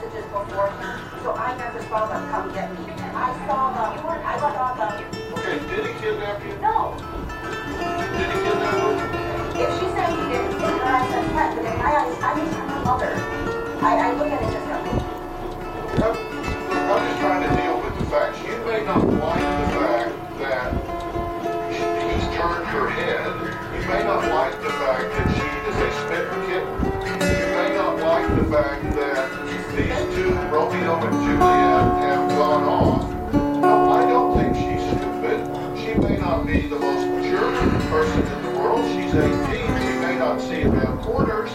messages before so I never saw them come get me. I saw them. I went on I them. Okay, did he kidnap you? No. Did he kidnap you? If she said he did, then I said, yes, but I, I mean, I'm a mother. Gone off. No, I don't think she's stupid. She may not be the most mature person in the world. She's 18. She may not see around corners.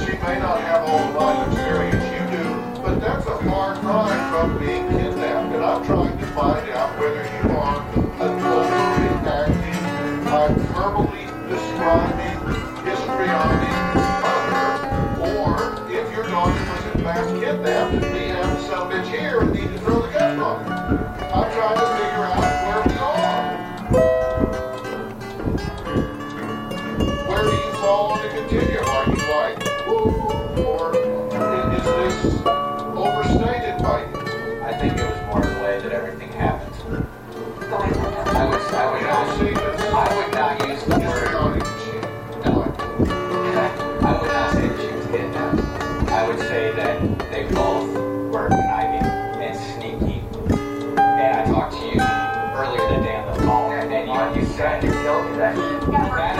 She may not have all the life experience you do, but that's a far cry from being kidnapped. And I'm trying to find out whether you are an overreacting, hyperbole describing, or if your daughter was in fact kidnapped we have some bitch here and need to throw I'm trying to figure out where we are. Where do you fall on the continuum? Are you like, woo, or i- is this overstated by you? I think it was more the way that everything happened. I would, I would not, don't see this I would not use the word, histrionic machine. I would not say that she was kidnapped. I would say that they both you said, you told me that.